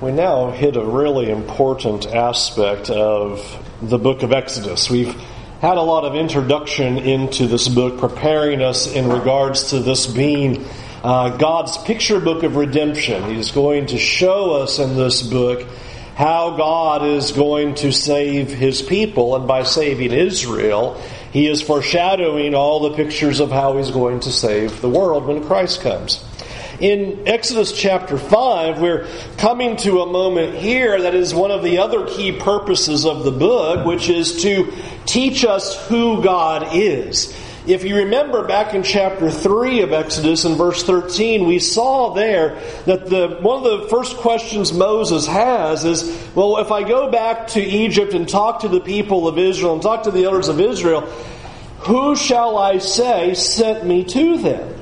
we now hit a really important aspect of the book of Exodus. We've had a lot of introduction into this book, preparing us in regards to this being uh, God's picture book of redemption. He's going to show us in this book how God is going to save his people, and by saving Israel, he is foreshadowing all the pictures of how he's going to save the world when Christ comes. In Exodus chapter 5, we're coming to a moment here that is one of the other key purposes of the book, which is to teach us who God is. If you remember back in chapter 3 of Exodus in verse 13, we saw there that the, one of the first questions Moses has is, well, if I go back to Egypt and talk to the people of Israel and talk to the elders of Israel, who shall I say sent me to them?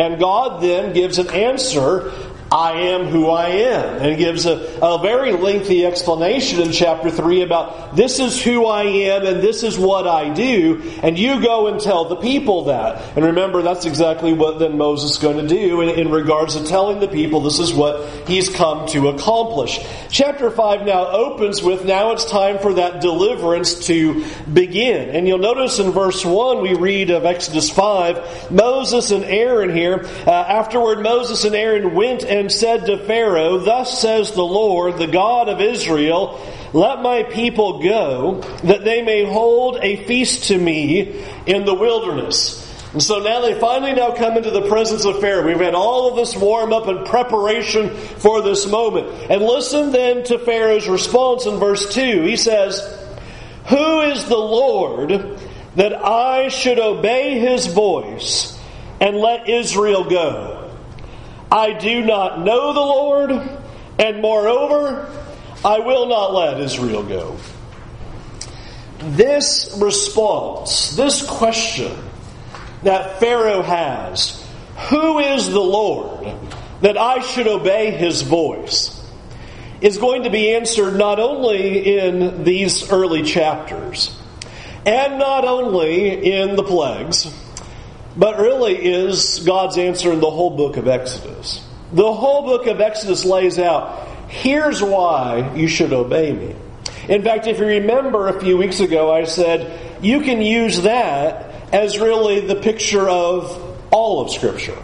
And God then gives an answer I am who I am. And he gives a, a, very lengthy explanation in chapter 3 about this is who I am and this is what I do. And you go and tell the people that. And remember, that's exactly what then Moses is going to do in, in regards to telling the people this is what he's come to accomplish. Chapter 5 now opens with now it's time for that deliverance to begin. And you'll notice in verse 1 we read of Exodus 5, Moses and Aaron here, uh, afterward Moses and Aaron went and and said to Pharaoh, Thus says the Lord, the God of Israel, let my people go, that they may hold a feast to me in the wilderness. And so now they finally now come into the presence of Pharaoh. We've had all of this warm up and preparation for this moment. And listen then to Pharaoh's response in verse 2. He says, Who is the Lord that I should obey his voice and let Israel go? I do not know the Lord, and moreover, I will not let Israel go. This response, this question that Pharaoh has, who is the Lord that I should obey his voice, is going to be answered not only in these early chapters, and not only in the plagues, but really is God's answer in the whole book of Exodus. The whole book of Exodus lays out here's why you should obey me. In fact, if you remember a few weeks ago, I said you can use that as really the picture of all of Scripture.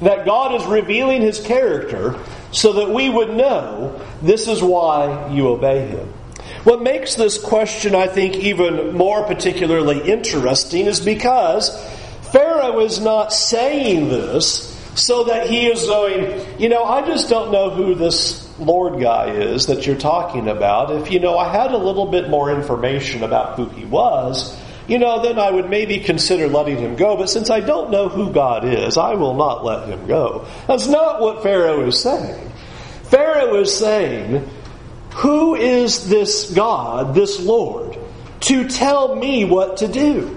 That God is revealing His character so that we would know this is why you obey Him. What makes this question, I think, even more particularly interesting is because Pharaoh is not saying this so that he is going, you know, I just don't know who this Lord guy is that you're talking about. If, you know, I had a little bit more information about who he was, you know, then I would maybe consider letting him go. But since I don't know who God is, I will not let him go. That's not what Pharaoh is saying. Pharaoh is saying, Who is this God, this Lord, to tell me what to do?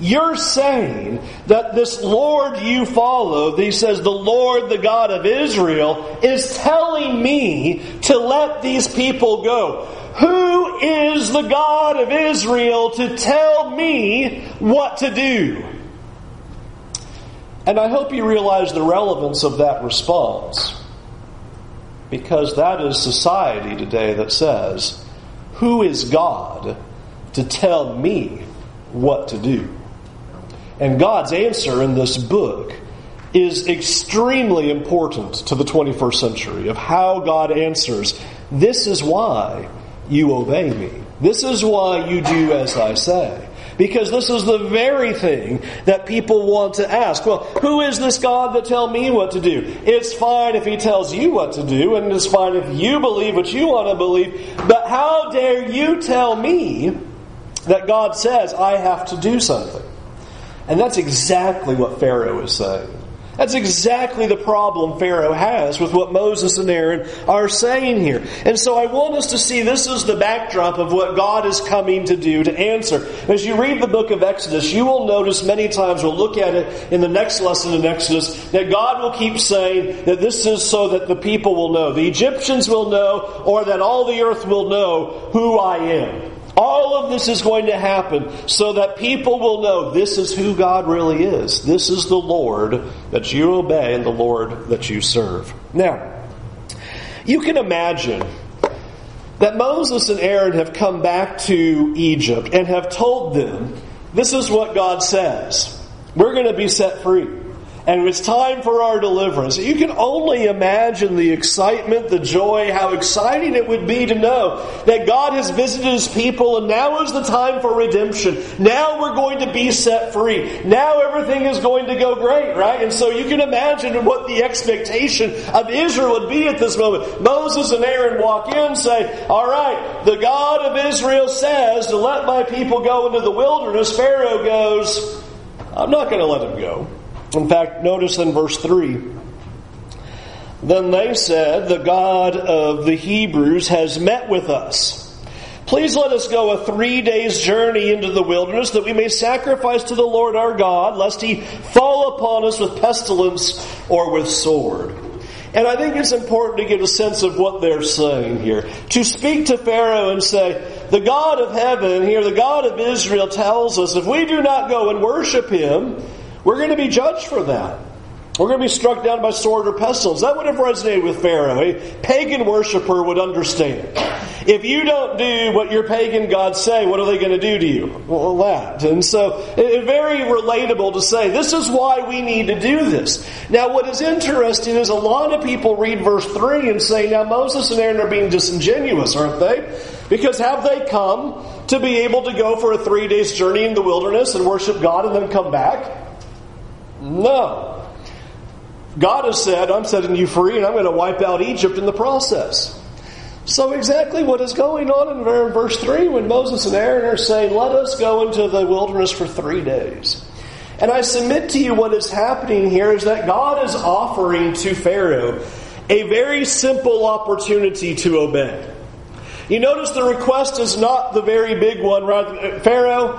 You're saying that this Lord you follow, he says, the Lord, the God of Israel, is telling me to let these people go. Who is the God of Israel to tell me what to do? And I hope you realize the relevance of that response. Because that is society today that says, Who is God to tell me what to do? And God's answer in this book is extremely important to the 21st century of how God answers. This is why you obey me. This is why you do as I say. Because this is the very thing that people want to ask. Well, who is this God that tell me what to do? It's fine if he tells you what to do, and it's fine if you believe what you want to believe, but how dare you tell me that God says I have to do something? And that's exactly what Pharaoh is saying. That's exactly the problem Pharaoh has with what Moses and Aaron are saying here. And so I want us to see this is the backdrop of what God is coming to do to answer. As you read the book of Exodus, you will notice many times, we'll look at it in the next lesson in Exodus, that God will keep saying that this is so that the people will know. The Egyptians will know, or that all the earth will know who I am. All of this is going to happen so that people will know this is who God really is. This is the Lord that you obey and the Lord that you serve. Now, You can imagine that Moses and Aaron have come back to Egypt and have told them, this is what God says. We're going to be set free and it's time for our deliverance. You can only imagine the excitement, the joy, how exciting it would be to know that God has visited His people and now is the time for redemption. Now we're going to be set free. Now everything is going to go great, right? And so you can imagine what the expectation of Israel would be at this moment. Moses and Aaron walk in and say, all right, the God of Israel says to let my people go into the wilderness. Pharaoh goes, I'm not going to let them go. In fact, notice in verse 3 Then they said, The God of the Hebrews has met with us. Please let us go a three days journey into the wilderness that we may sacrifice to the Lord our God, lest he fall upon us with pestilence or with sword. And I think it's important to get a sense of what they're saying here. To speak to Pharaoh and say, the God of heaven here, the God of Israel tells us if we do not go and worship him, we're going to be judged for that. We're going to be struck down by sword or pestilence. That would have resonated with Pharaoh. A pagan worshiper would understand. If you don't do what your pagan gods say, what are they going to do to you? Well, that. And so, it's very relatable to say, this is why we need to do this. Now, what is interesting is a lot of people read verse 3 and say, now Moses and Aaron are being disingenuous, aren't they? Because have they come to be able to go for a three days journey in the wilderness and worship God and then come back? No. God has said, I'm setting you free and I'm going to wipe out Egypt in the process. So, exactly what is going on in verse 3 when Moses and Aaron are saying, Let us go into the wilderness for three days. And I submit to you what is happening here is that God is offering to Pharaoh a very simple opportunity to obey. You notice the request is not the very big one. Rather, Pharaoh,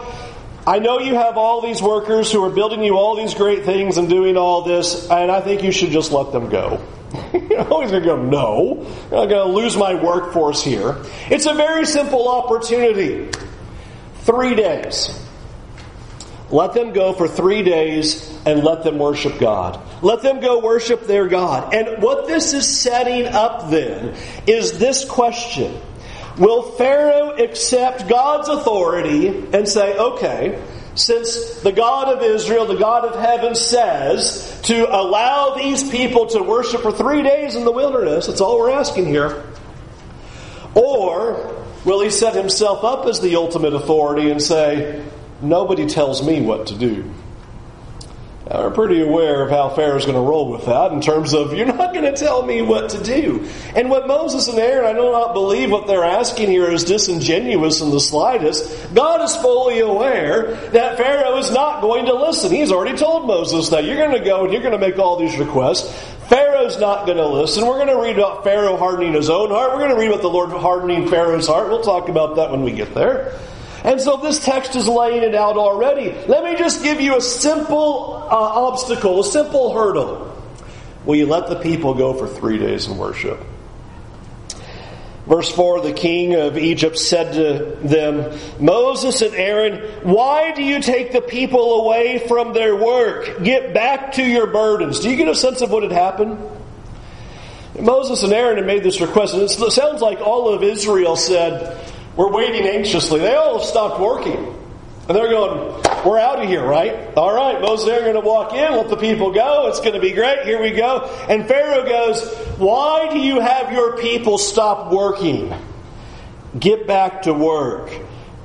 I know you have all these workers who are building you all these great things and doing all this, and I think you should just let them go. You're always going to go, no, I'm going to lose my workforce here. It's a very simple opportunity. Three days. Let them go for three days and let them worship God. Let them go worship their God. And what this is setting up then is this question Will Pharaoh accept God's authority and say, okay, since the God of Israel, the God of heaven says to allow these people to worship for three days in the wilderness, that's all we're asking here. Or will he set himself up as the ultimate authority and say, nobody tells me what to do? We're pretty aware of how Pharaoh's going to roll with that in terms of, you're not going to tell me what to do. And what Moses and Aaron, I do not believe what they're asking here is disingenuous in the slightest. God is fully aware that Pharaoh is not going to listen. He's already told Moses that you're going to go and you're going to make all these requests. Pharaoh's not going to listen. We're going to read about Pharaoh hardening his own heart. We're going to read about the Lord hardening Pharaoh's heart. We'll talk about that when we get there. And so this text is laying it out already. Let me just give you a simple Uh, obstacle, a simple hurdle. Will you let the people go for three days in worship? Verse 4 The king of Egypt said to them, Moses and Aaron, why do you take the people away from their work? Get back to your burdens. Do you get a sense of what had happened? Moses and Aaron had made this request, and it sounds like all of Israel said, we're waiting anxiously. They all stopped working. And they're going, we're out of here, right? All right, Moses they're going to walk in, let the people go. It's going to be great. Here we go. And Pharaoh goes, why do you have your people stop working? Get back to work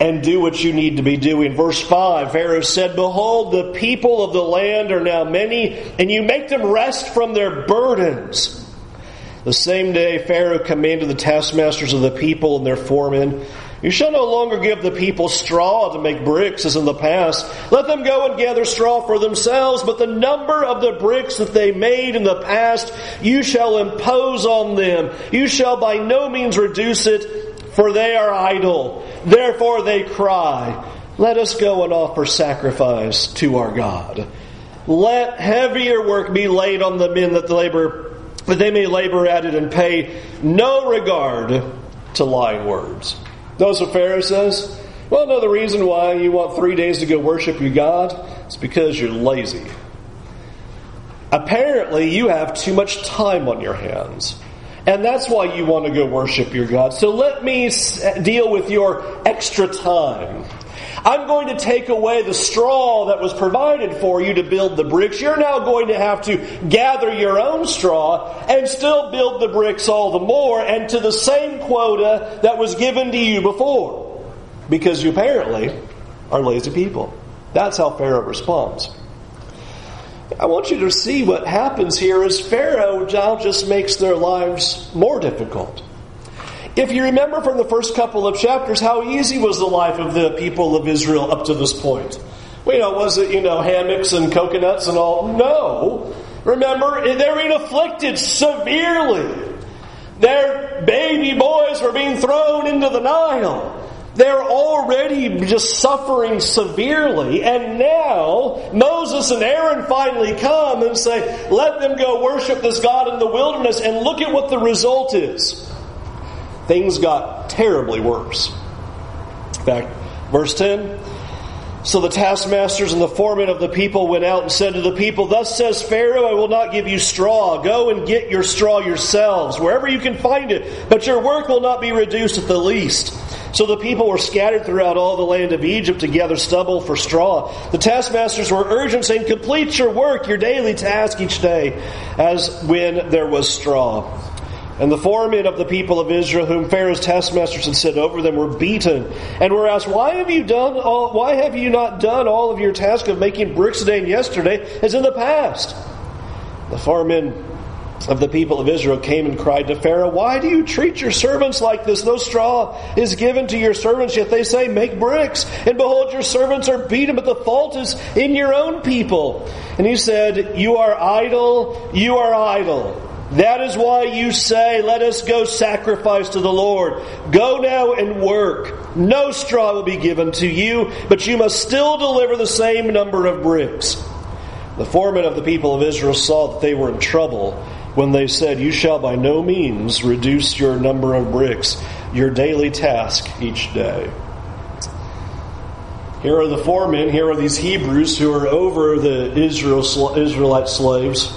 and do what you need to be doing. Verse 5, Pharaoh said, Behold, the people of the land are now many, and you make them rest from their burdens. The same day Pharaoh commanded the taskmasters of the people and their foremen, You shall no longer give the people straw to make bricks as in the past. Let them go and gather straw for themselves, but the number of the bricks that they made in the past you shall impose on them. You shall by no means reduce it, for they are idle. Therefore they cry, Let us go and offer sacrifice to our God. Let heavier work be laid on the men that labor that they may labor at it and pay no regard to lying words. What Pharaoh says? Well, another reason why you want three days to go worship your God is because you're lazy. Apparently, you have too much time on your hands. And that's why you want to go worship your God. So let me deal with your extra time. I'm going to take away the straw that was provided for you to build the bricks. You're now going to have to gather your own straw and still build the bricks all the more and to the same quota that was given to you before. Because you apparently are lazy people. That's how Pharaoh responds. I want you to see what happens here is Pharaoh now just makes their lives more difficult. If you remember from the first couple of chapters, how easy was the life of the people of Israel up to this point? Well, you know, was it, you know, hammocks and coconuts and all? No. Remember, they're being afflicted severely. Their baby boys were being thrown into the Nile. They're already just suffering severely. And now Moses and Aaron finally come and say, let them go worship this God in the wilderness. And look at what the result is. Things got terribly worse. In fact, verse 10 so the taskmasters and the foremen of the people went out and said to the people, Thus says Pharaoh, I will not give you straw. Go and get your straw yourselves, wherever you can find it, but your work will not be reduced at the least. So the people were scattered throughout all the land of Egypt to gather stubble for straw. The taskmasters were urgent, saying, Complete your work, your daily task each day, as when there was straw. And the foremen of the people of Israel, whom Pharaoh's taskmasters had set over them, were beaten and were asked, "Why have you done all? Why have you not done all of your task of making bricks today and yesterday, as in the past?" The foremen of the people of Israel came and cried to Pharaoh, Why do you treat your servants like this? No straw is given to your servants, yet they say, Make bricks. And behold, your servants are beaten, but the fault is in your own people. And he said, You are idle, you are idle. That is why you say, Let us go sacrifice to the Lord. Go now and work. No straw will be given to you, but you must still deliver the same number of bricks. The foreman of the people of Israel saw that they were in trouble when they said, You shall by no means reduce your number of bricks, your daily task each day. Here are the foremen, here are these Hebrews who are over the Israel, Israelite slaves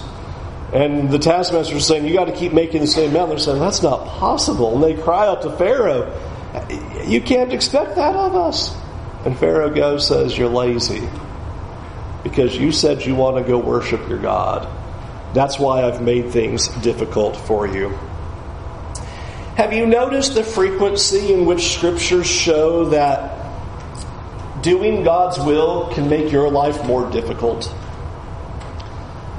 and the taskmaster is saying, You got to keep making the same amount. They're saying, That's not possible. And they cry out to Pharaoh, You can't expect that of us. And Pharaoh goes, says, You're lazy. Because you said you want to go worship your God. That's why I've made things difficult for you. Have you noticed the frequency in which scriptures show that doing God's will can make your life more difficult?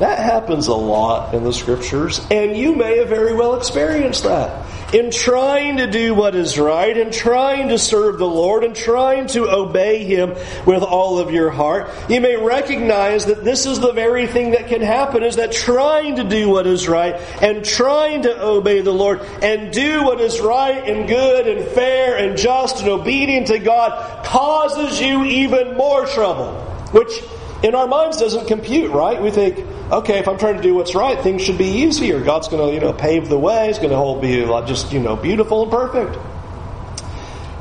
That happens a lot in the scriptures, and you may have very well experienced that. In trying to do what is right, in trying to serve the Lord, and trying to obey Him with all of your heart, you may recognize that this is the very thing that can happen is that trying to do what is right and trying to obey the Lord and do what is right and good and fair and just and obedient to God causes you even more trouble, which in our minds doesn't compute, right? We think, okay, if I'm trying to do what's right, things should be easier. God's going to, you know, pave the way. He's going to be just, you know, beautiful and perfect.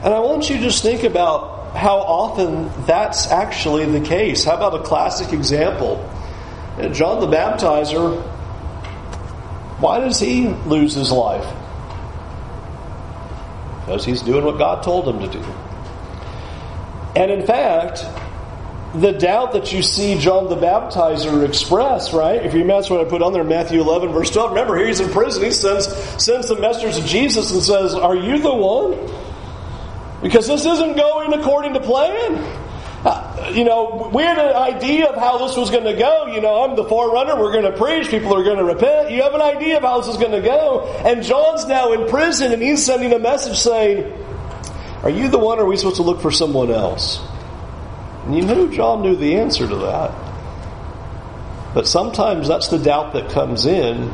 And I want you to just think about how often that's actually the case. How about a classic example? John the Baptizer, why does he lose his life? Because he's doing what God told him to do. And in fact, the doubt that you see John the Baptizer express, right? If you imagine what I put on there, Matthew 11, verse 12. Remember, here he's in prison. He sends, sends the messengers to Jesus and says, Are you the one? Because this isn't going according to plan. Uh, you know, we had an idea of how this was going to go. You know, I'm the forerunner. We're going to preach. People are going to repent. You have an idea of how this is going to go. And John's now in prison and he's sending a message saying, Are you the one or are we supposed to look for someone else? You know, John knew the answer to that. But sometimes that's the doubt that comes in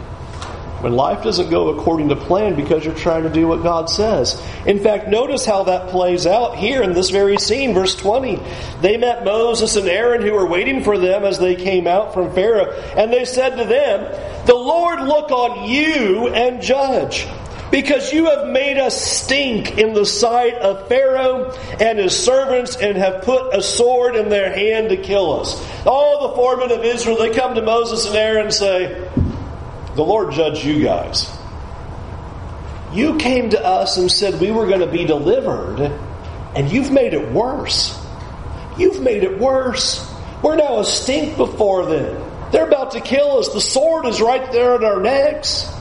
when life doesn't go according to plan because you're trying to do what God says. In fact, notice how that plays out here in this very scene, verse 20. They met Moses and Aaron who were waiting for them as they came out from Pharaoh, and they said to them, The Lord look on you and judge because you have made us stink in the sight of Pharaoh and his servants and have put a sword in their hand to kill us. All the foremen of Israel, they come to Moses and Aaron and say, The Lord judge you guys. You came to us and said we were going to be delivered, and you've made it worse. You've made it worse. We're now a stink before them. They're about to kill us. The sword is right there at our necks.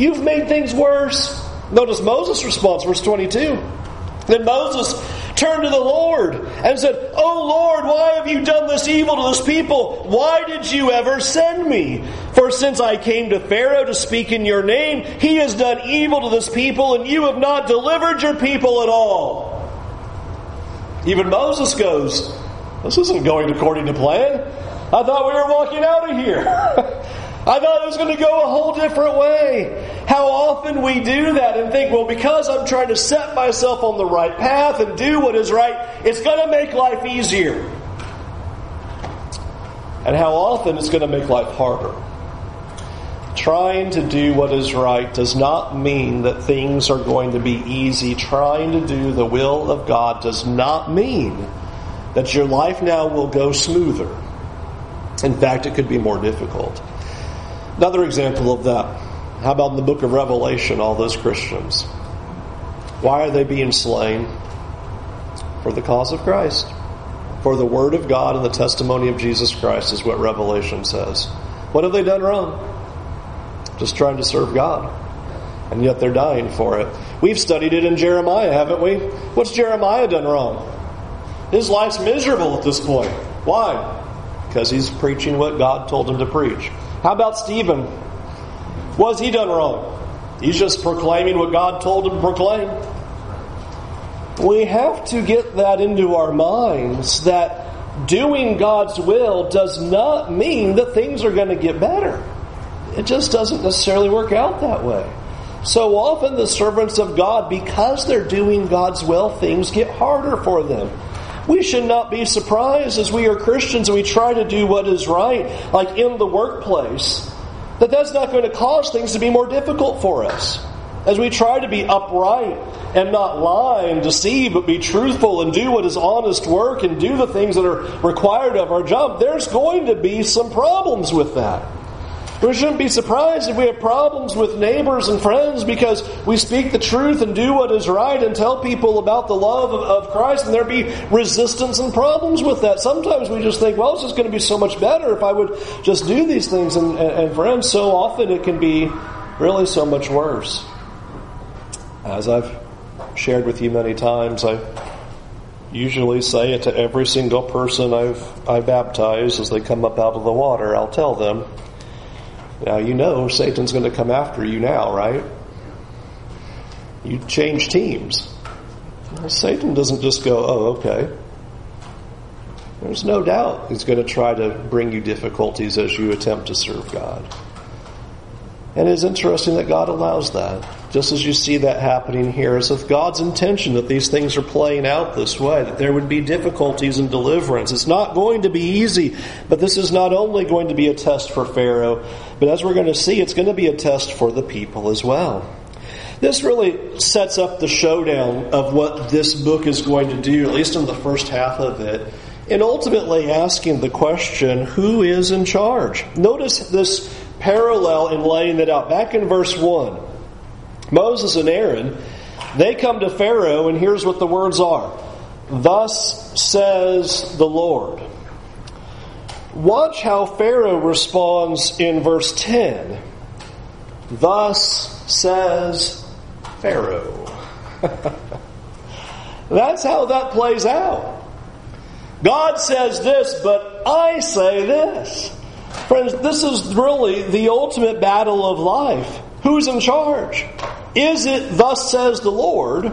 You've made things worse. Notice Moses' response, verse 22. Then Moses turned to the Lord and said, Oh Lord, why have you done this evil to this people? Why did you ever send me? For since I came to Pharaoh to speak in your name, he has done evil to this people, and you have not delivered your people at all. Even Moses goes, This isn't going according to plan. I thought we were walking out of here. I thought it was going to go a whole different way. How often we do that and think, well, because I'm trying to set myself on the right path and do what is right, it's going to make life easier. And how often it's going to make life harder. Trying to do what is right does not mean that things are going to be easy. Trying to do the will of God does not mean that your life now will go smoother. In fact, it could be more difficult. Another example of that. How about in the book of Revelation, all those Christians? Why are they being slain? For the cause of Christ. For the word of God and the testimony of Jesus Christ is what Revelation says. What have they done wrong? Just trying to serve God. And yet they're dying for it. We've studied it in Jeremiah, haven't we? What's Jeremiah done wrong? His life's miserable at this point. Why? Because he's preaching what God told him to preach. How about Stephen? Was he done wrong? He's just proclaiming what God told him to proclaim. We have to get that into our minds that doing God's will does not mean that things are going to get better. It just doesn't necessarily work out that way. So often, the servants of God, because they're doing God's will, things get harder for them. We should not be surprised as we are Christians and we try to do what is right, like in the workplace, that that's not going to cause things to be more difficult for us. As we try to be upright and not lie and deceive, but be truthful and do what is honest work and do the things that are required of our job, there's going to be some problems with that. We shouldn't be surprised if we have problems with neighbors and friends because we speak the truth and do what is right and tell people about the love of, of Christ and there be resistance and problems with that. Sometimes we just think, well, it's just going to be so much better if I would just do these things. And, and, and friends, so often it can be really so much worse. As I've shared with you many times, I usually say it to every single person I've I baptize as they come up out of the water. I'll tell them, now you know Satan's going to come after you now, right? You change teams. Satan doesn't just go, oh, okay. There's no doubt he's going to try to bring you difficulties as you attempt to serve God. And it's interesting that God allows that. Just as you see that happening here, it's God's intention that these things are playing out this way, that there would be difficulties in deliverance. It's not going to be easy, but this is not only going to be a test for Pharaoh, but as we're going to see, it's going to be a test for the people as well. This really sets up the showdown of what this book is going to do, at least in the first half of it, and ultimately asking the question who is in charge? Notice this parallel in laying it out. Back in verse 1, Moses and Aaron, they come to Pharaoh, and here's what the words are Thus says the Lord. Watch how Pharaoh responds in verse 10. Thus says Pharaoh. That's how that plays out. God says this, but I say this. Friends, this is really the ultimate battle of life. Who's in charge? Is it thus says the Lord,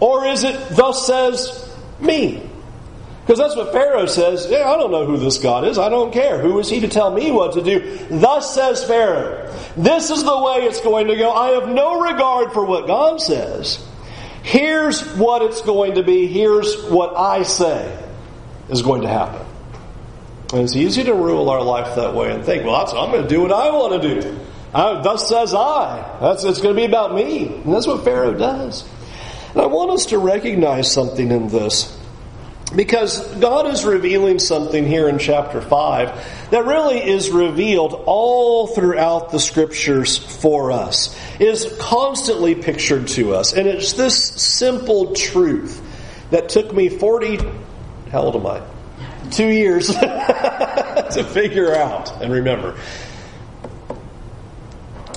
or is it thus says me? Because that's what Pharaoh says. Yeah, I don't know who this God is. I don't care. Who is he to tell me what to do? Thus says Pharaoh. This is the way it's going to go. I have no regard for what God says. Here's what it's going to be. Here's what I say is going to happen. And it's easy to rule our life that way and think, well, I'm going to do what I want to do. I, thus says I. That's, it's going to be about me. And that's what Pharaoh does. And I want us to recognize something in this. Because God is revealing something here in chapter 5 that really is revealed all throughout the scriptures for us, is constantly pictured to us. And it's this simple truth that took me 40, how old am I? Two years to figure out and remember.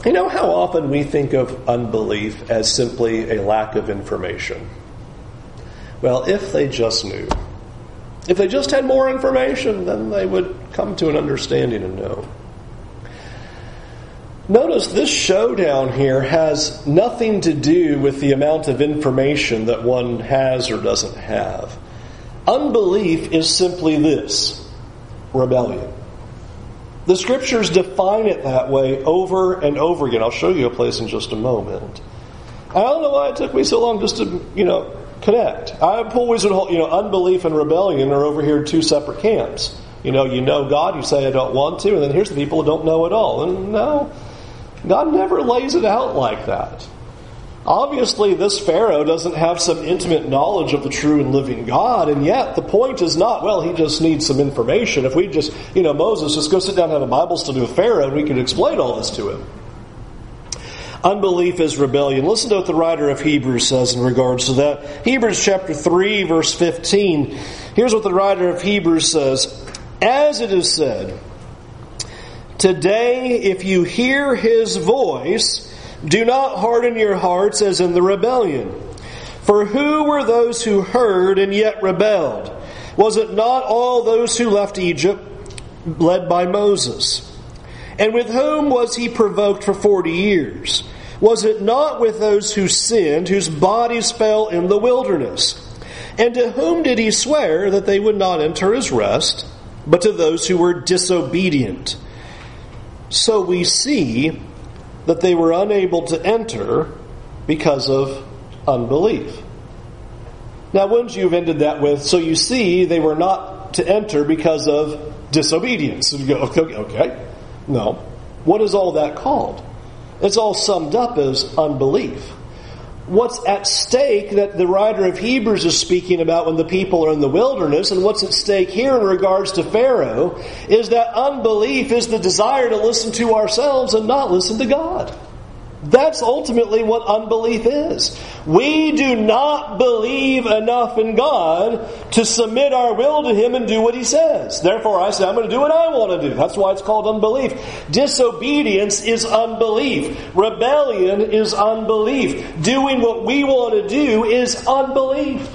You know how often we think of unbelief as simply a lack of information? Well, if they just knew. If they just had more information, then they would come to an understanding and know. Notice this showdown here has nothing to do with the amount of information that one has or doesn't have. Unbelief is simply this rebellion. The scriptures define it that way over and over again. I'll show you a place in just a moment. I don't know why it took me so long just to, you know, connect. I've always been, you know, unbelief and rebellion are over here two separate camps. You know, you know God, you say I don't want to, and then here's the people who don't know at all. And no, God never lays it out like that. Obviously, this Pharaoh doesn't have some intimate knowledge of the true and living God, and yet the point is not, well, he just needs some information. If we just, you know, Moses, just go sit down and have a Bible study with Pharaoh, and we can explain all this to him. Unbelief is rebellion. Listen to what the writer of Hebrews says in regards to that. Hebrews chapter 3, verse 15. Here's what the writer of Hebrews says As it is said, Today, if you hear his voice, do not harden your hearts as in the rebellion. For who were those who heard and yet rebelled? Was it not all those who left Egypt, led by Moses? And with whom was he provoked for forty years? Was it not with those who sinned, whose bodies fell in the wilderness? And to whom did he swear that they would not enter his rest, but to those who were disobedient? So we see that they were unable to enter because of unbelief. Now, wouldn't you have ended that with, so you see, they were not to enter because of disobedience? And you go, okay, okay. No. What is all that called? It's all summed up as unbelief. What's at stake that the writer of Hebrews is speaking about when the people are in the wilderness, and what's at stake here in regards to Pharaoh, is that unbelief is the desire to listen to ourselves and not listen to God. That's ultimately what unbelief is. We do not believe enough in God to submit our will to Him and do what He says. Therefore, I say, I'm going to do what I want to do. That's why it's called unbelief. Disobedience is unbelief. Rebellion is unbelief. Doing what we want to do is unbelief.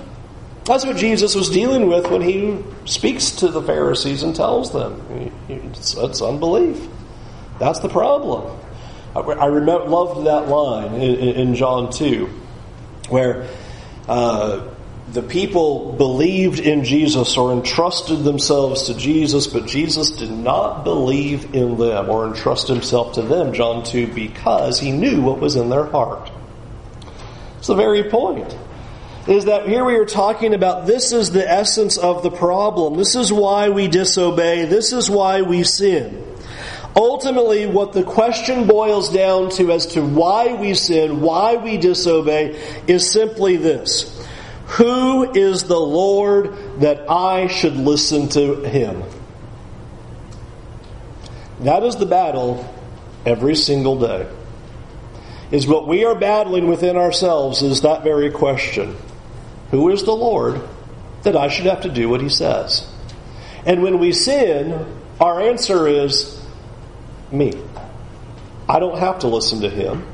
That's what Jesus was dealing with when He speaks to the Pharisees and tells them. It's, it's unbelief. That's the problem. I remember, loved that line in, in John 2 where uh, the people believed in Jesus or entrusted themselves to Jesus, but Jesus did not believe in them or entrust himself to them, John 2, because he knew what was in their heart. It's the very point. Is that here we are talking about this is the essence of the problem. This is why we disobey. This is why we sin. Ultimately, what the question boils down to as to why we sin, why we disobey, is simply this. Who is the Lord that I should listen to him? That is the battle every single day. Is what we are battling within ourselves is that very question. Who is the Lord that I should have to do what he says? And when we sin, our answer is me. I don't have to listen to him.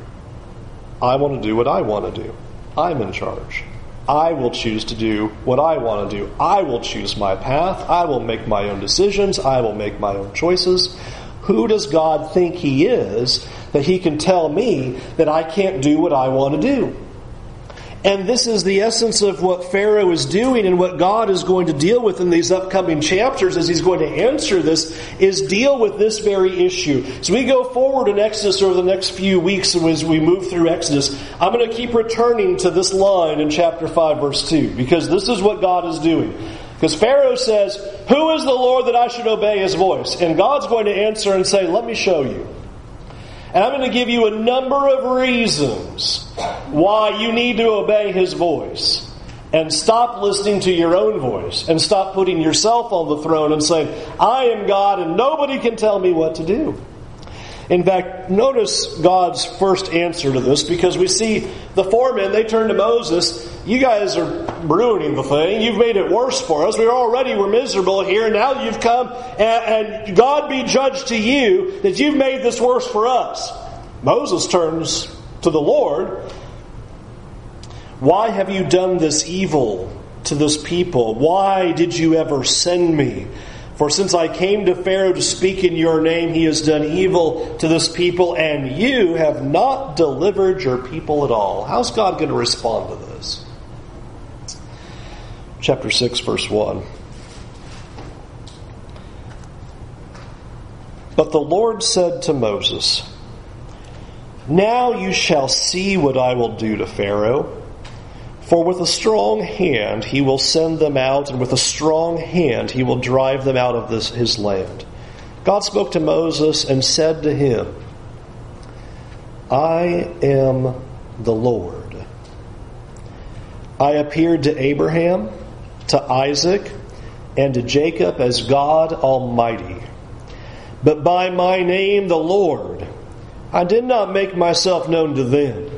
I want to do what I want to do. I'm in charge. I will choose to do what I want to do. I will choose my path. I will make my own decisions. I will make my own choices. Who does God think He is that He can tell me that I can't do what I want to do? And this is the essence of what Pharaoh is doing and what God is going to deal with in these upcoming chapters as he's going to answer this is deal with this very issue. So we go forward in Exodus over the next few weeks as we move through Exodus. I'm going to keep returning to this line in chapter 5 verse 2 because this is what God is doing. Because Pharaoh says, Who is the Lord that I should obey his voice? And God's going to answer and say, Let me show you. And I'm going to give you a number of reasons why you need to obey his voice. and stop listening to your own voice and stop putting yourself on the throne and saying, I am God and nobody can tell me what to do. In fact, notice God's first answer to this because we see the foremen, they turn to Moses, you guys are ruining the thing. You've made it worse for us. We already were miserable here. Now you've come and, and God be judged to you that you've made this worse for us. Moses turns to the Lord why have you done this evil to this people? Why did you ever send me? For since I came to Pharaoh to speak in your name, he has done evil to this people, and you have not delivered your people at all. How's God going to respond to this? Chapter 6, verse 1. But the Lord said to Moses, Now you shall see what I will do to Pharaoh for with a strong hand he will send them out, and with a strong hand he will drive them out of this, his land. God spoke to Moses and said to him, I am the Lord. I appeared to Abraham, to Isaac, and to Jacob as God Almighty. But by my name, the Lord, I did not make myself known to them.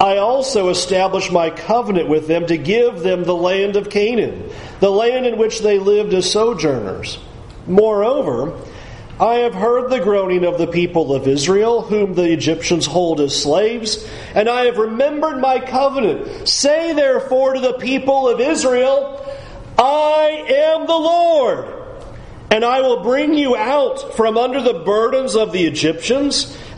I also established my covenant with them to give them the land of Canaan, the land in which they lived as sojourners. Moreover, I have heard the groaning of the people of Israel, whom the Egyptians hold as slaves, and I have remembered my covenant. Say therefore to the people of Israel, I am the Lord and I will bring you out from under the burdens of the Egyptians,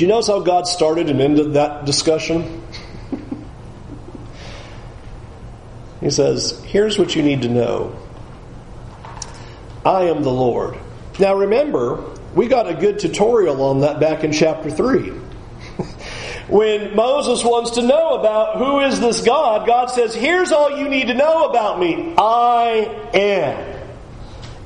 Do you notice how God started and ended that discussion? he says, Here's what you need to know I am the Lord. Now remember, we got a good tutorial on that back in chapter 3. when Moses wants to know about who is this God, God says, Here's all you need to know about me I am.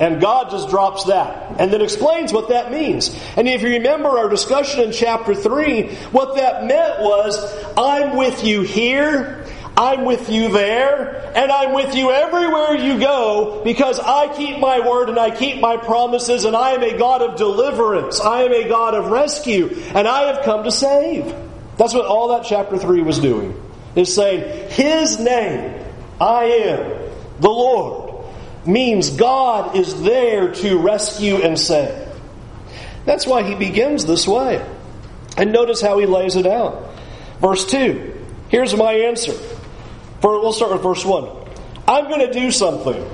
And God just drops that and then explains what that means. And if you remember our discussion in chapter 3, what that meant was, I'm with you here, I'm with you there, and I'm with you everywhere you go because I keep my word and I keep my promises and I am a God of deliverance. I am a God of rescue and I have come to save. That's what all that chapter 3 was doing. Is saying, His name, I am the Lord means God is there to rescue and save. That's why he begins this way. And notice how he lays it out. Verse 2. Here's my answer. For, we'll start with verse 1. I'm going to do something.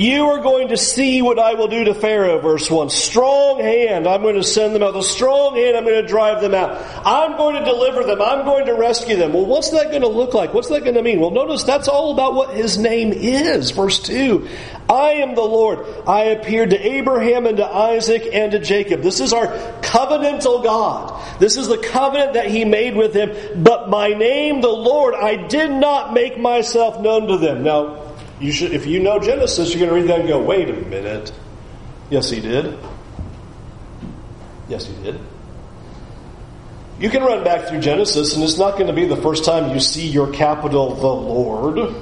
You are going to see what I will do to Pharaoh, verse 1. Strong hand, I'm going to send them out. The strong hand, I'm going to drive them out. I'm going to deliver them. I'm going to rescue them. Well, what's that going to look like? What's that going to mean? Well, notice that's all about what his name is. Verse 2. I am the Lord. I appeared to Abraham and to Isaac and to Jacob. This is our covenantal God. This is the covenant that he made with him. But my name, the Lord, I did not make myself known to them. Now, you should, if you know Genesis, you're going to read that and go, wait a minute. Yes, he did. Yes, he did. You can run back through Genesis, and it's not going to be the first time you see your capital, the Lord.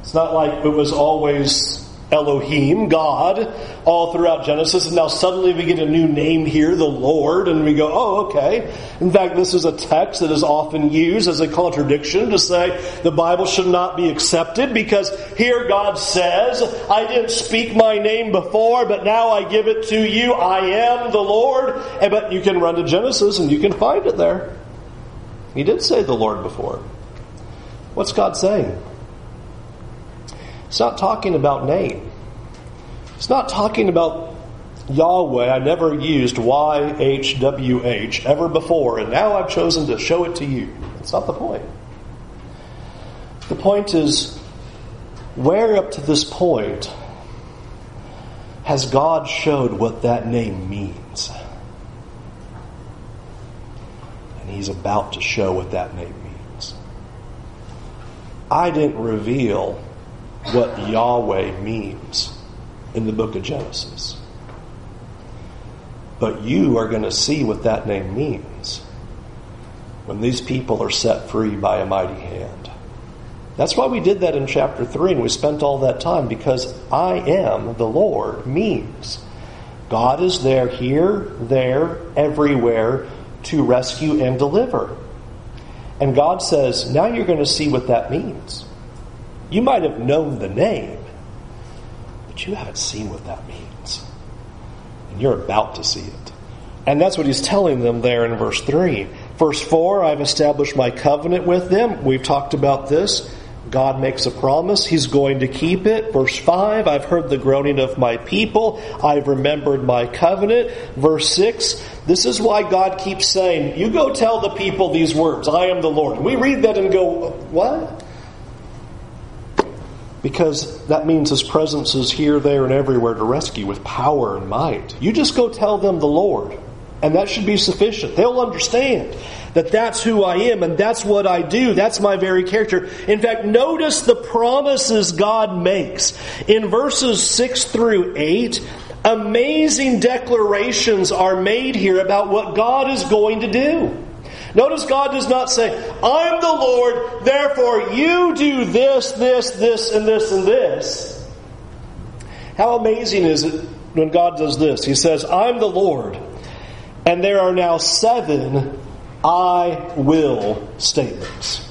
It's not like it was always Elohim, God, all throughout Genesis, and now suddenly we get a new name here, the Lord, and we go, oh, okay. In fact, this is a text that is often used as a contradiction to say the Bible should not be accepted because here God says, I didn't speak my name before, but now I give it to you. I am the Lord. And, But you can run to Genesis and you can find it there. He did say the Lord before. What's God saying? It's not talking about name. It's not talking about Yahweh. I never used YHWH ever before, and now I've chosen to show it to you. That's not the point. The point is, where up to this point has God showed what that name means? And He's about to show what that name means. I didn't reveal what Yahweh means in the book of Genesis. But you are going to see what that name means when these people are set free by a mighty hand. That's why we did that in chapter 3 and we spent all that time because I am the Lord means God is there, here, there, everywhere to rescue and deliver. And God says, now you're going to see what that means. You might have known the name, but you haven't seen what that means. And you're about to see it. And that's what he's telling them there in verse 3. Verse 4 I've established my covenant with them. We've talked about this. God makes a promise. He's going to keep it. Verse 5, I've heard the groaning of my people. I've remembered my covenant. Verse 6, this is why God keeps saying, You go tell the people these words, I am the Lord. We read that and go, What? Because that means his presence is here, there, and everywhere to rescue with power and might. You just go tell them the Lord, and that should be sufficient. They'll understand that that's who I am and that's what I do. That's my very character. In fact, notice the promises God makes. In verses 6 through 8, amazing declarations are made here about what God is going to do. Notice God does not say, I'm the Lord, therefore you do this, this, this, and this, and this. How amazing is it when God does this? He says, I'm the Lord, and there are now seven I will statements.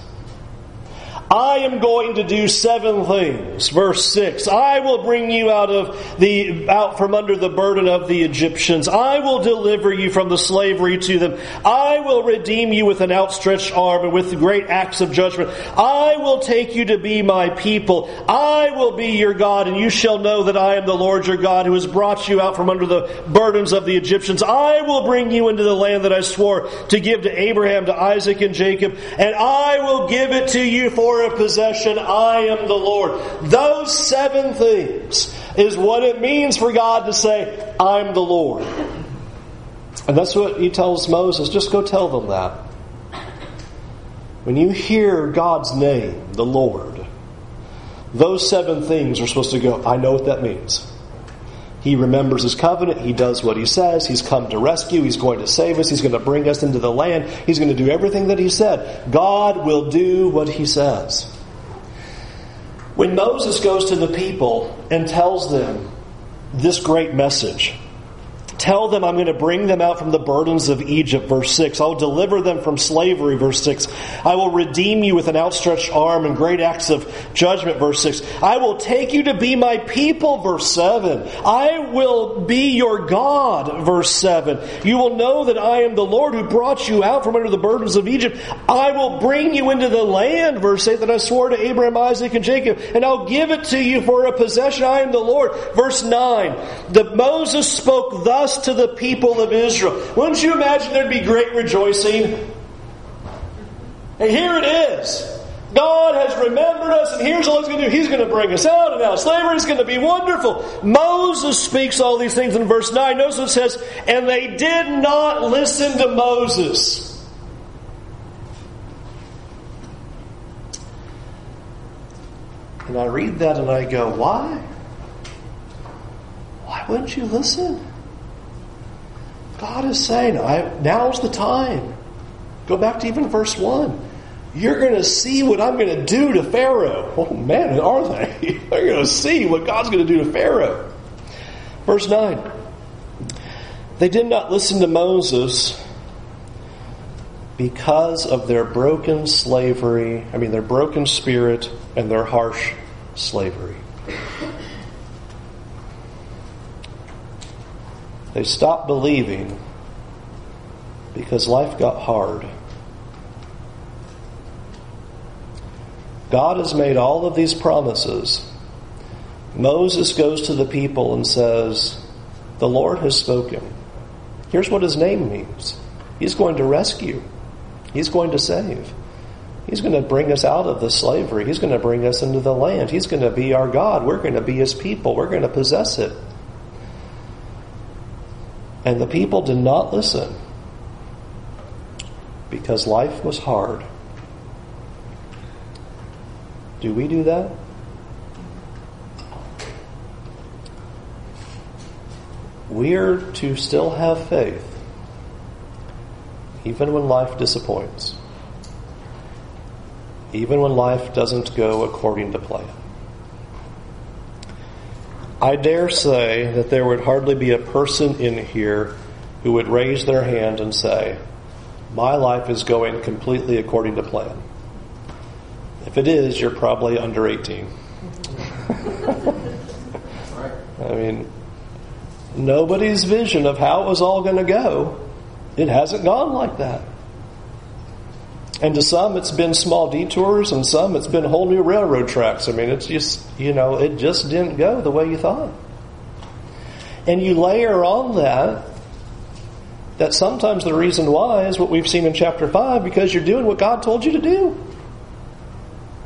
I am going to do seven things. Verse 6. I will bring you out of the, out from under the burden of the Egyptians. I will deliver you from the slavery to them. I will redeem you with an outstretched arm and with great acts of judgment. I will take you to be my people. I will be your God and you shall know that I am the Lord your God who has brought you out from under the burdens of the Egyptians. I will bring you into the land that I swore to give to Abraham, to Isaac and Jacob, and I will give it to you for a possession. I am the Lord. Those seven things is what it means for God to say, I'm the Lord. And that's what he tells Moses. Just go tell them that. When you hear God's name, the Lord, those seven things are supposed to go, I know what that means. He remembers his covenant. He does what he says. He's come to rescue. He's going to save us. He's going to bring us into the land. He's going to do everything that he said. God will do what he says. When Moses goes to the people and tells them this great message, Tell them I'm going to bring them out from the burdens of Egypt, verse 6. I'll deliver them from slavery, verse 6. I will redeem you with an outstretched arm and great acts of judgment, verse 6. I will take you to be my people, verse 7. I will be your God, verse 7. You will know that I am the Lord who brought you out from under the burdens of Egypt. I will bring you into the land, verse 8, that I swore to Abraham, Isaac, and Jacob, and I'll give it to you for a possession. I am the Lord. Verse 9. That Moses spoke thus to the people of Israel. Wouldn't you imagine there'd be great rejoicing? And here it is. God has remembered us, and here's all He's going to do. He's going to bring us out and out. Slavery is going to be wonderful. Moses speaks all these things in verse 9. Notice it says, And they did not listen to Moses. And I read that and I go, Why? Why wouldn't you listen? God is saying, now's the time. Go back to even verse 1. You're going to see what I'm going to do to Pharaoh. Oh man, are they? They're going to see what God's going to do to Pharaoh. Verse 9. They did not listen to Moses because of their broken slavery, I mean, their broken spirit and their harsh slavery. They stopped believing because life got hard. God has made all of these promises. Moses goes to the people and says, The Lord has spoken. Here's what his name means He's going to rescue, He's going to save. He's going to bring us out of the slavery. He's going to bring us into the land. He's going to be our God. We're going to be His people. We're going to possess it. And the people did not listen because life was hard. Do we do that? We are to still have faith, even when life disappoints, even when life doesn't go according to plan. I dare say that there would hardly be a person in here who would raise their hand and say, My life is going completely according to plan. If it is, you're probably under 18. I mean, nobody's vision of how it was all going to go, it hasn't gone like that. And to some, it's been small detours, and some, it's been whole new railroad tracks. I mean, it's just, you know, it just didn't go the way you thought. And you layer on that, that sometimes the reason why is what we've seen in chapter 5 because you're doing what God told you to do.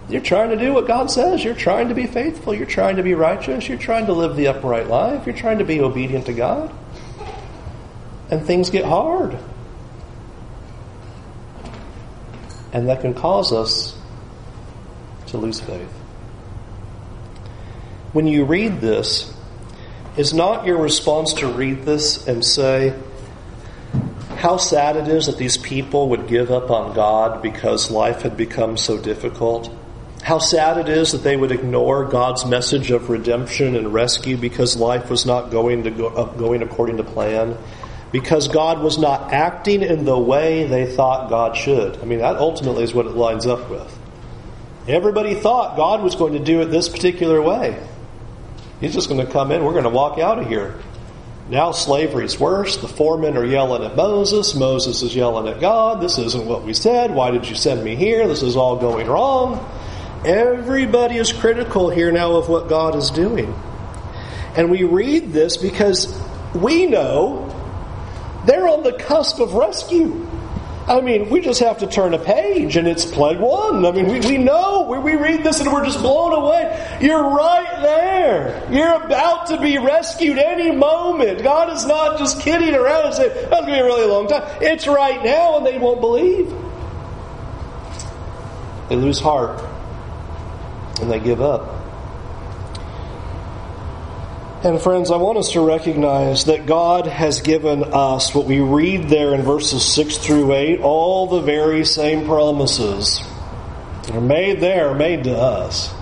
You're trying to do what God says. You're trying to be faithful. You're trying to be righteous. You're trying to live the upright life. You're trying to be obedient to God. And things get hard. And that can cause us to lose faith. When you read this, is not your response to read this and say, how sad it is that these people would give up on God because life had become so difficult? How sad it is that they would ignore God's message of redemption and rescue because life was not going to go, uh, going according to plan because God was not acting in the way they thought God should. I mean, that ultimately is what it lines up with. Everybody thought God was going to do it this particular way. He's just going to come in, we're going to walk out of here. Now slavery's worse. The foremen are yelling at Moses. Moses is yelling at God. This isn't what we said. Why did you send me here? This is all going wrong. Everybody is critical here now of what God is doing. And we read this because we know they're on the cusp of rescue. I mean, we just have to turn a page and it's plague one. I mean, we, we know, we, we read this and we're just blown away. You're right there. You're about to be rescued any moment. God is not just kidding around and saying, that's going to be a really long time. It's right now and they won't believe. They lose heart and they give up. And friends, I want us to recognize that God has given us what we read there in verses 6 through 8, all the very same promises are made there, made to us.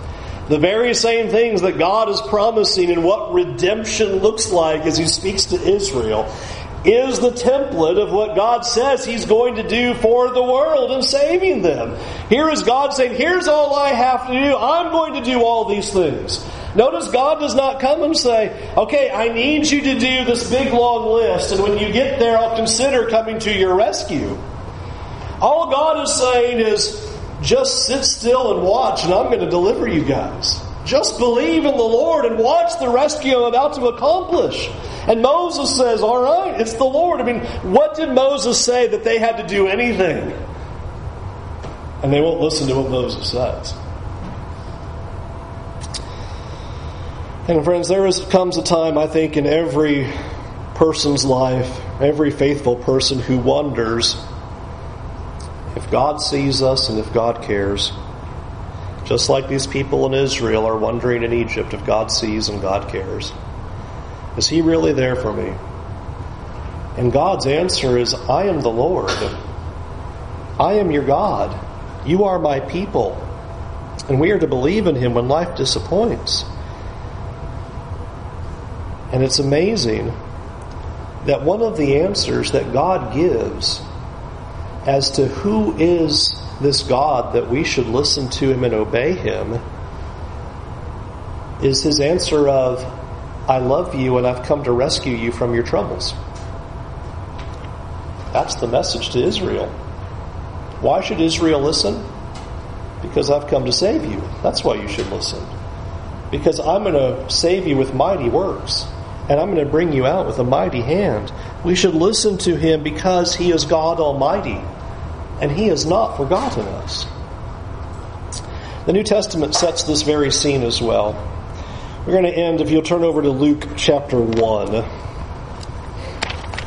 The very same things that God is promising and what redemption looks like as He speaks to Israel is the template of what God says He's going to do for the world in saving them. Here is God saying, Here's all I have to do. I'm going to do all these things. Notice God does not come and say, okay, I need you to do this big long list, and when you get there, I'll consider coming to your rescue. All God is saying is, just sit still and watch, and I'm going to deliver you guys. Just believe in the Lord and watch the rescue I'm about to accomplish. And Moses says, All right, it's the Lord. I mean, what did Moses say that they had to do anything? And they won't listen to what Moses says. And friends, there is, comes a time, I think, in every person's life, every faithful person who wonders if God sees us and if God cares. Just like these people in Israel are wondering in Egypt if God sees and God cares. Is He really there for me? And God's answer is, I am the Lord. I am your God. You are my people. And we are to believe in Him when life disappoints. And it's amazing that one of the answers that God gives as to who is this God that we should listen to him and obey him is his answer of, I love you and I've come to rescue you from your troubles. That's the message to Israel. Why should Israel listen? Because I've come to save you. That's why you should listen. Because I'm going to save you with mighty works and I'm going to bring you out with a mighty hand. We should listen to him because he is God Almighty, and he has not forgotten us. The New Testament sets this very scene as well. We're going to end, if you'll turn over to Luke chapter 1.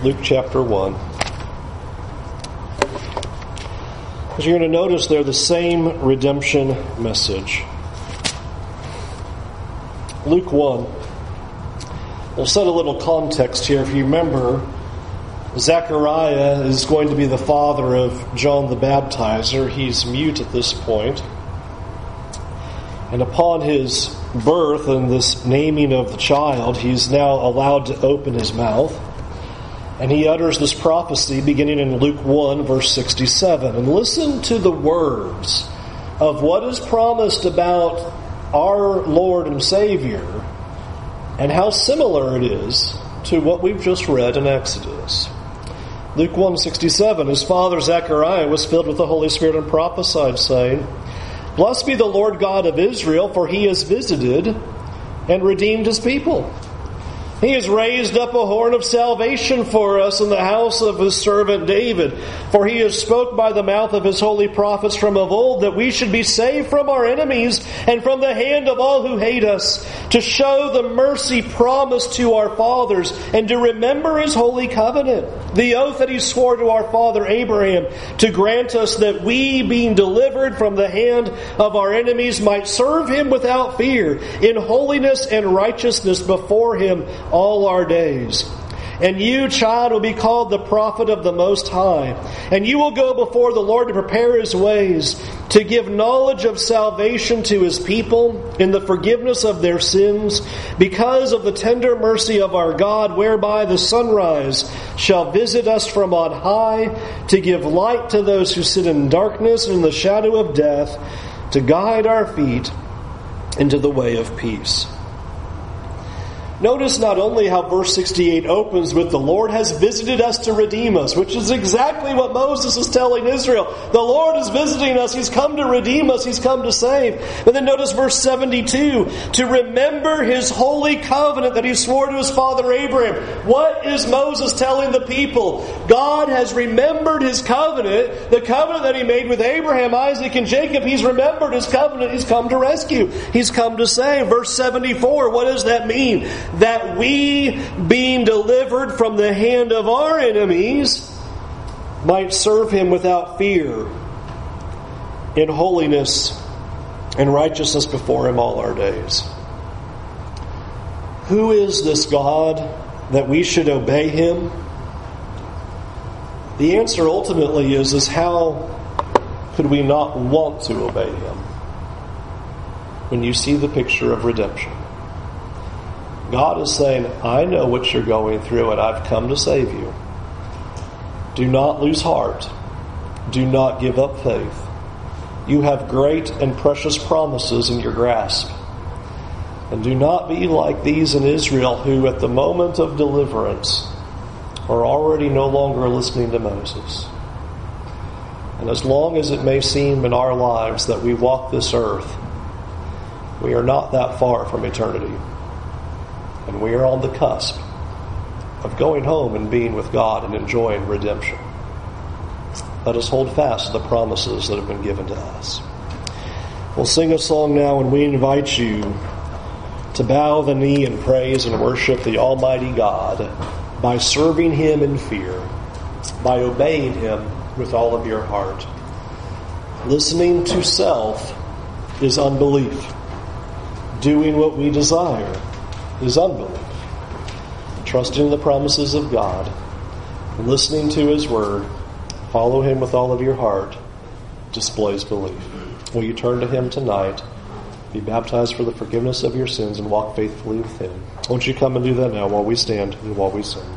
Luke chapter 1. Because you're going to notice they're the same redemption message. Luke 1. We'll set a little context here. If you remember, Zechariah is going to be the father of John the Baptizer. He's mute at this point. And upon his birth and this naming of the child, he's now allowed to open his mouth. And he utters this prophecy beginning in Luke 1, verse 67. And listen to the words of what is promised about our Lord and Savior and how similar it is to what we've just read in Exodus. Luke 167, his father Zechariah was filled with the Holy Spirit and prophesied, saying, Blessed be the Lord God of Israel, for he has visited and redeemed his people. He has raised up a horn of salvation for us in the house of his servant David. For he has spoke by the mouth of his holy prophets from of old that we should be saved from our enemies and from the hand of all who hate us, to show the mercy promised to our fathers and to remember his holy covenant, the oath that he swore to our father Abraham to grant us that we, being delivered from the hand of our enemies, might serve him without fear in holiness and righteousness before him all our days. And you, child, will be called the prophet of the Most High. And you will go before the Lord to prepare his ways, to give knowledge of salvation to his people in the forgiveness of their sins, because of the tender mercy of our God, whereby the sunrise shall visit us from on high, to give light to those who sit in darkness and in the shadow of death, to guide our feet into the way of peace. Notice not only how verse 68 opens with the Lord has visited us to redeem us, which is exactly what Moses is telling Israel. The Lord is visiting us. He's come to redeem us. He's come to save. But then notice verse 72 to remember his holy covenant that he swore to his father Abraham. What is Moses telling the people? God has remembered his covenant, the covenant that he made with Abraham, Isaac, and Jacob. He's remembered his covenant. He's come to rescue. He's come to save. Verse 74, what does that mean? That we, being delivered from the hand of our enemies, might serve him without fear in holiness and righteousness before him all our days. Who is this God that we should obey him? The answer ultimately is, is how could we not want to obey him when you see the picture of redemption? God is saying, I know what you're going through and I've come to save you. Do not lose heart. Do not give up faith. You have great and precious promises in your grasp. And do not be like these in Israel who, at the moment of deliverance, are already no longer listening to Moses. And as long as it may seem in our lives that we walk this earth, we are not that far from eternity. And we are on the cusp of going home and being with God and enjoying redemption. Let us hold fast to the promises that have been given to us. We'll sing a song now, and we invite you to bow the knee and praise and worship the Almighty God by serving Him in fear, by obeying Him with all of your heart. Listening to self is unbelief. Doing what we desire is unbelief. Trusting in the promises of God, listening to His Word, follow Him with all of your heart, displays belief. Will you turn to Him tonight, be baptized for the forgiveness of your sins, and walk faithfully with Him? Won't you come and do that now while we stand and while we sing?